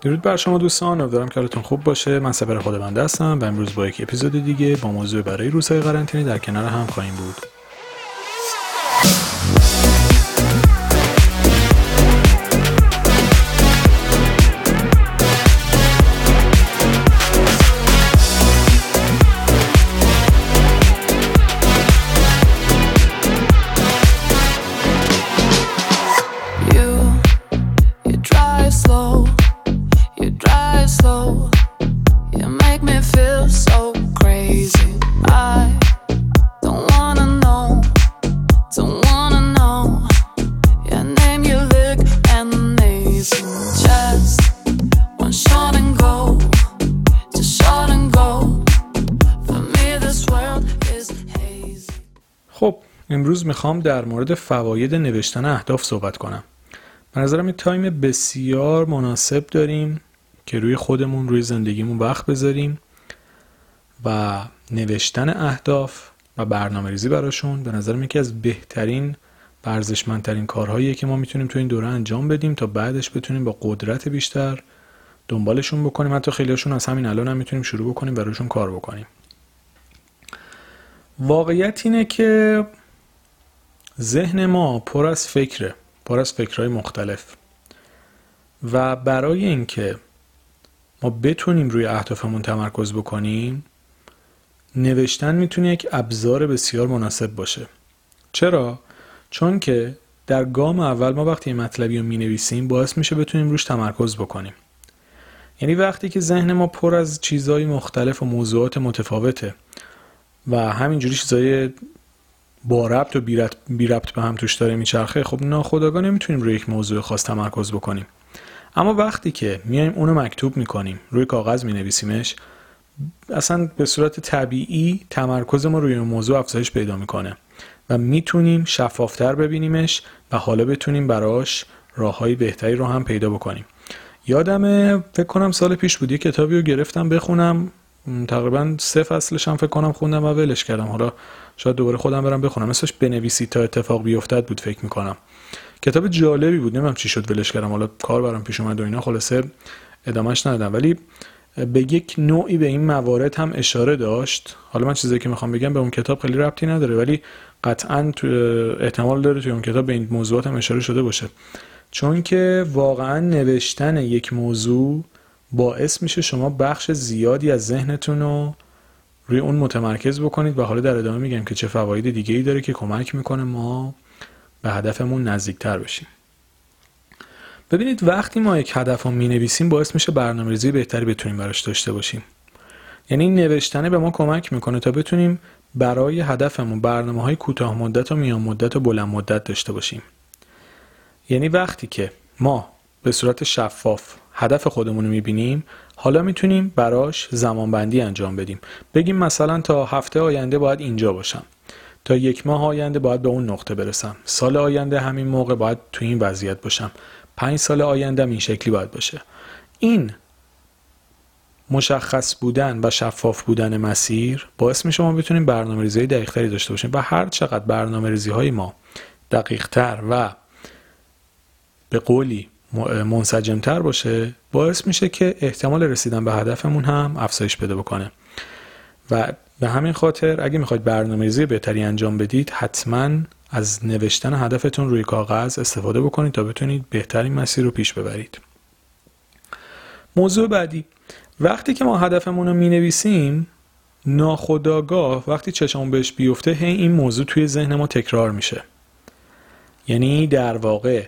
درود بر شما دوستان امیدوارم که حالتون خوب باشه. من سپر خود بنده هستم و امروز با یک اپیزود دیگه با موضوع برای روزهای قرنطینه در کنار هم خواهیم بود. خب امروز می‌خوام در مورد فواید نوشتن اهداف صحبت کنم. به نظرم این تایم بسیار مناسب داریم که روی خودمون روی زندگیمون وقت بذاریم و نوشتن اهداف و برنامه ریزی براشون به نظرم یکی از بهترین برزشمندترین کارهاییه که ما می‌تونیم تو این دوره انجام بدیم تا بعدش بتونیم با قدرت بیشتر دنبالشون بکنیم. حتی خیلیشون از همین الان هم می‌تونیم شروع بکنیم براشون کار بکنیم. واقعیت اینه که ذهن ما پر از فکره پر از فکرهای مختلف. و برای اینکه ما بتونیم روی اهدافمون تمرکز بکنیم نوشتن می‌تونه یک ابزار بسیار مناسب باشه. چرا؟ چون که در گام اول ما وقتی مطلبی رو می نویسیم باعث میشه بتونیم روش تمرکز بکنیم. یعنی وقتی که ذهن ما پر از چیزهای مختلف و موضوعات متفاوته و همینجوری چیزای با ربط و بی ربط به هم توش داره میچرخه خب ناخداگاه نمی‌تونیم روی یک موضوع خاص تمرکز بکنیم. اما وقتی که میایم اونو مکتوب می‌کنیم روی کاغذ مینویسیمش اصلا به صورت طبیعی تمرکز ما روی اون موضوع افزایش پیدا می‌کنه و می‌تونیم شفافتر ببینیمش و حالا بتونیم براش راههای بهتری رو هم پیدا بکنیم. یادمه فکر کنم سال پیش بود یه کتابی رو گرفتم بخونم. تقریبا سه فصلش هم فکر کنم خوندم و ولش کردم. حالا شاید دوباره خودم برم بخونم. مثلش بنویسی تا اتفاق بیفتد بود فکر می‌کنم. کتاب جالبی بود. نمی‌دونم چی شد ولش کردم. حالا کار برام پیش اومد و اینا. خلاصه ادامهش ندادم. ولی به یک نوعی به این موارد هم اشاره داشت. حالا من چیزی که می‌خوام بگم به اون کتاب خیلی ربطی نداره. ولی قطعا احتمال داره توی اون کتاب به این موضوعات هم اشاره شده باشه. چون که واقعا نوشتن یک موضوع باعث میشه شما بخش زیادی از ذهنتون رو روی اون متمرکز بکنید و حالا در ادامه میگم که چه فواید دیگه ای داره که کمک می‌کنه ما به هدفمون نزدیکتر بشیم. ببینید وقتی ما یک هدف رو می نویسیم باعث میشه برنامه ریزی بهتری بتونیم براش داشته باشیم. یعنی نوشتنه به ما کمک می‌کنه تا بتونیم برای هدفمون برنامه های کوتاه مدت و میان مدت و بلند مدت داشته باشیم. یعنی وقتی که ما به صورت شفاف هدف خودمون رو می‌بینیم حالا می‌تونیم براش زمانبندی انجام بدیم. بگیم مثلا تا هفته آینده باید اینجا باشم. تا یک ماه آینده باید به اون نقطه برسم. سال آینده همین موقع باید تو این وضعیت باشم. پنج سال آینده این شکلی باید باشه. این مشخص بودن و شفاف بودن مسیر باعث میشه ما بتونیم برنامه ریزی دقیقتری داشته باشیم و هر چقدر برنامه ریزی های ما دقیقتر و به قولی منسجمتر باشه باعث میشه که احتمال رسیدن به هدفمون هم افزایش پیدا بکنه. و به همین خاطر اگه می‌خواید برنامه ریزی بهتری انجام بدید حتما از نوشتن هدفتون روی کاغذ استفاده بکنید تا بتونید بهترین مسیر رو پیش ببرید. موضوع بعدی. وقتی که ما هدفمون رو می نویسیم ناخداگاه وقتی چشمون بهش بیفته هی این موضوع توی ذهن ما تکرار میشه. یعنی در واقع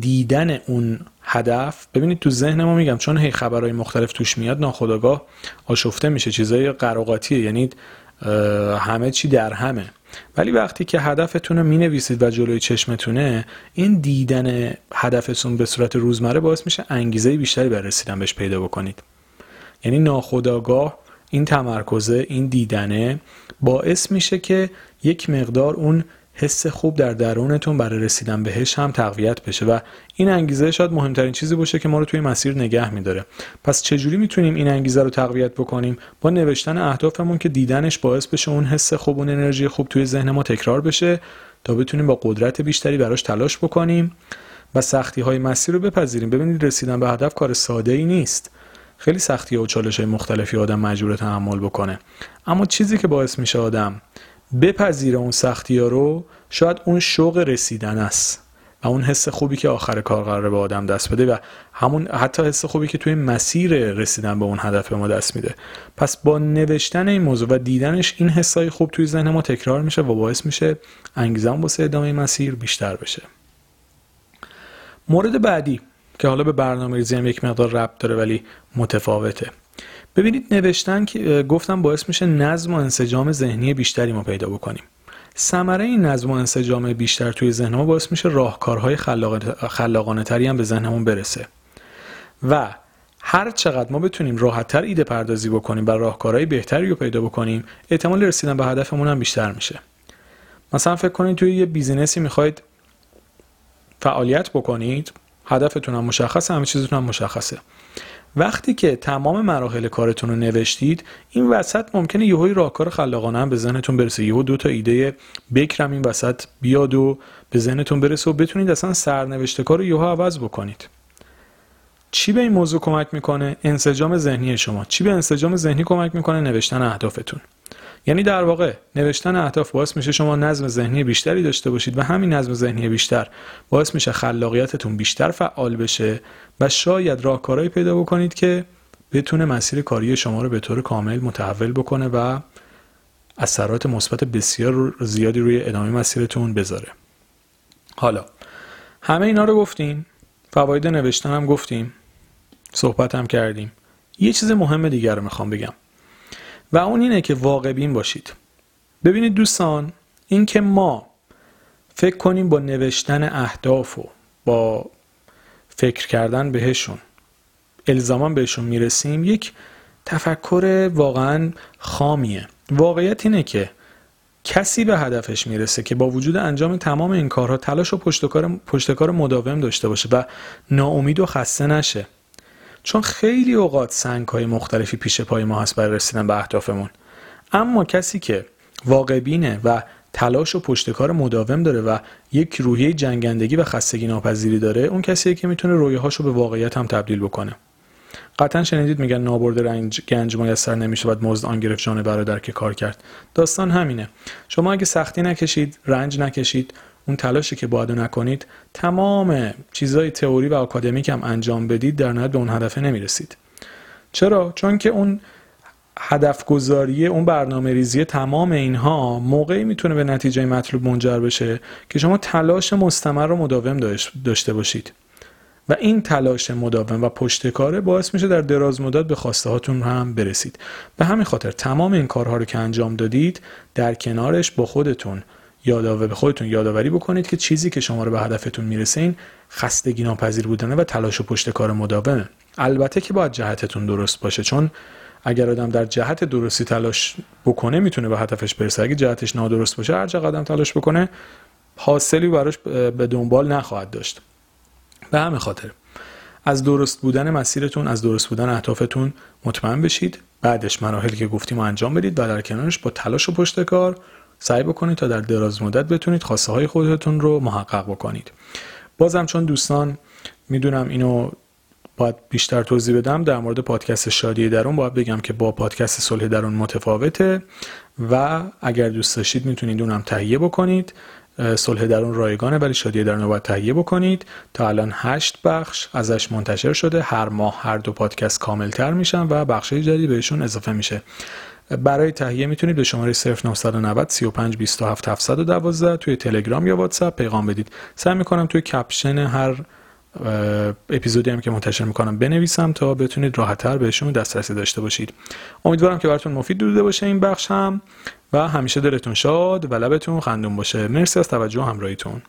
دیدن اون هدف ببینید تو ذهن ما میگم چون هی خبرهای مختلف توش میاد ناخداگاه آشفته میشه چیزای قراقاتیه. یعنی همه چی در همه. ولی وقتی که هدفتون رو می‌نویسید و جلوی چشمتونه این دیدن هدفتون به صورت روزمره باعث میشه انگیزه بیشتری برای رسیدن بهش پیدا بکنید. یعنی ناخداگاه این تمرکزه این دیدنه باعث میشه که یک مقدار اون حس خوب در درونتون برای رسیدن بهش هم تقویت بشه و این انگیزه شاید مهمترین چیزی باشه که ما رو توی مسیر نگه میداره. پس چجوری می‌تونیم این انگیزه رو تقویت بکنیم؟ با نوشتن اهدافمون که دیدنش باعث بشه اون حس خوب اون انرژی خوب توی ذهن ما تکرار بشه تا بتونیم با قدرت بیشتری براش تلاش بکنیم و سختی های مسیر رو بپذیریم. ببینید رسیدن به هدف کار ساده ای نیست. خیلی سختی و چالش های مختلفی آدم مجبور تحمل بکنه. اما چیزی که باعث میشه آدم بپذیره اون سختی ها رو شاید اون شوق رسیدن است و اون حس خوبی که آخر کار قراره به آدم دست بده و همون حتی حس خوبی که توی مسیر رسیدن به اون هدف به ما دست میده. پس با نوشتن این موضوع و دیدنش این حسای خوب توی ذهن ما تکرار میشه و باعث میشه انگیزم واسه ادامه مسیر بیشتر بشه. مورد بعدی که حالا به برنامه ریزی هم یک مقدار ربط داره ولی متفاوته. ببینید نوشتن که گفتم باعث میشه نظم و انسجام ذهنی بیشتری ما پیدا بکنیم. ثمره این نظم و انسجام بیشتر توی ذهن ما باعث میشه راهکارهای خلاقانه تری هم به ذهنمون برسه. و هر چقدر ما بتونیم راحتتر ایده پردازی بکنیم و راهکارهای بهتری رو پیدا بکنیم احتمال رسیدن به هدفمون هم بیشتر میشه. مثلا فکر کنید توی یه بیزینسی می‌خواید فعالیت بکنید هدفتون هم مشخصه همه چیزتون هم مشخصه. وقتی که تمام مراحل کارتون رو نوشتید این وسط ممکنه یهوی راهکار خلاقانه هم به ذهنتون برسه. یهو دو تا ایده بکرم این وسط بیاد و به ذهنتون برسه و بتونید اصلا سرنوشته کار رو یهو عوض بکنید. چی به این موضوع کمک می‌کنه؟ انسجام ذهنی شما. چی به انسجام ذهنی کمک می‌کنه؟ نوشتن اهدافتون. یعنی در واقع نوشتن اهداف باعث میشه شما نظم ذهنی بیشتری داشته باشید و همین نظم ذهنی بیشتر باعث میشه خلاقیتتون بیشتر فعال بشه و شاید راهکارهایی پیدا بکنید که بتونه مسیر کاری شما رو به طور کامل متحول بکنه و اثرات مثبت بسیار زیادی روی ادامه مسیرتون بذاره. حالا همه اینا رو گفتیم فواید نوشتن هم گفتیم صحبت هم کردیم. یه چیز مهم دیگر رو می‌خوام بگم. و اون اینه که واقع بین باشید. ببینید دوستان این که ما فکر کنیم با نوشتن اهداف و با فکر کردن بهشون الزاما بهشون می‌رسیم یک تفکر واقعا خامیه. واقعیت اینه که کسی به هدفش می‌رسه که با وجود انجام تمام این کارها تلاش و پشتکار, پشتکار مداوم داشته باشه و ناامید و خسته نشه. چون خیلی اوقات سنگ های مختلفی پیش پای ما هست برای رسیدن به اهدافمون. اما کسی که واقع بینه و تلاش و پشتکار مداوم داره و یک روحیه جنگندگی و خستگی ناپذیری داره اون کسیه که می‌تونه رویاهاشو به واقعیت هم تبدیل بکنه. قطعا شنیدید میگن نابرد رنج گنج میسر نمیشه باید مزد آن گرفت جان برادر که کار کرد. داستان همینه. شما اگه سختی نکشید رنج نکشید اون تلاشی که باید نکنید تمام چیزهای تئوری و آکادمیک هم انجام بدید در نهایت به اون هدفه نمی‌رسید. چرا؟ چون که اون هدف گذاری اون برنامه ریزی تمام اینها موقعی می‌تونه به نتیجه مطلوب منجر بشه که شما تلاش مستمر رو مداوم داشته باشید. و این تلاش مداوم و پشتکاره باعث میشه در دراز مدت به خواسته هاتون هم برسید. به همین خاطر تمام این کارها رو که انجام دادید در کنارش با خودتون یادآور به خودتون یادآوری بکنید که چیزی که شما رو به هدفتون می‌رسه این خستگی ناپذیر بودنه و تلاش و پشت کار مداومه. البته که باید جهتتون درست باشه چون اگر آدم در جهت درستی تلاش بکنه می‌تونه به هدفش برسه. اگه جهتش نادرست باشه هر چقدر آدم تلاش بکنه حاصلی براش به دنبال نخواهد داشت. به همین خاطر از درست بودن مسیرتون از درست بودن اهدافتون مطمئن بشید. بعدش مراحلی که گفتیم انجام بدید و در کنارش با تلاش و پشت کار سعی بکنید تا در دراز مدت بتونید خواسته های خودتون رو محقق بکنید. بازم چون دوستان می‌دونم اینو باید بیشتر توضیح بدم در مورد پادکست شادی درون باید بگم که با پادکست صلح درون متفاوته و اگر دوست داشتید می‌تونید اونم تهیه بکنید. صلح درون رایگانه ولی شادی درون رو باید تهیه بکنید. تا الان هشت بخش ازش منتشر شده. هر ماه هر دو پادکست کاملتر میشن و بخش جدید بهشون اضافه میشه. برای تهیه می‌تونید به شماره 0990 35 27 712 توی تلگرام یا واتساپ پیغام بدید. سعی می‌کنم توی کپشن هر اپیزودی هم که منتشر می‌کنم بنویسم تا بتونید راحتتر بهشون دسترسی داشته باشید. امیدوارم که براتون مفید بوده باشه این بخش هم و همیشه دلتون شاد و لبتون خندون باشه. مرسی از توجه همراهیتون.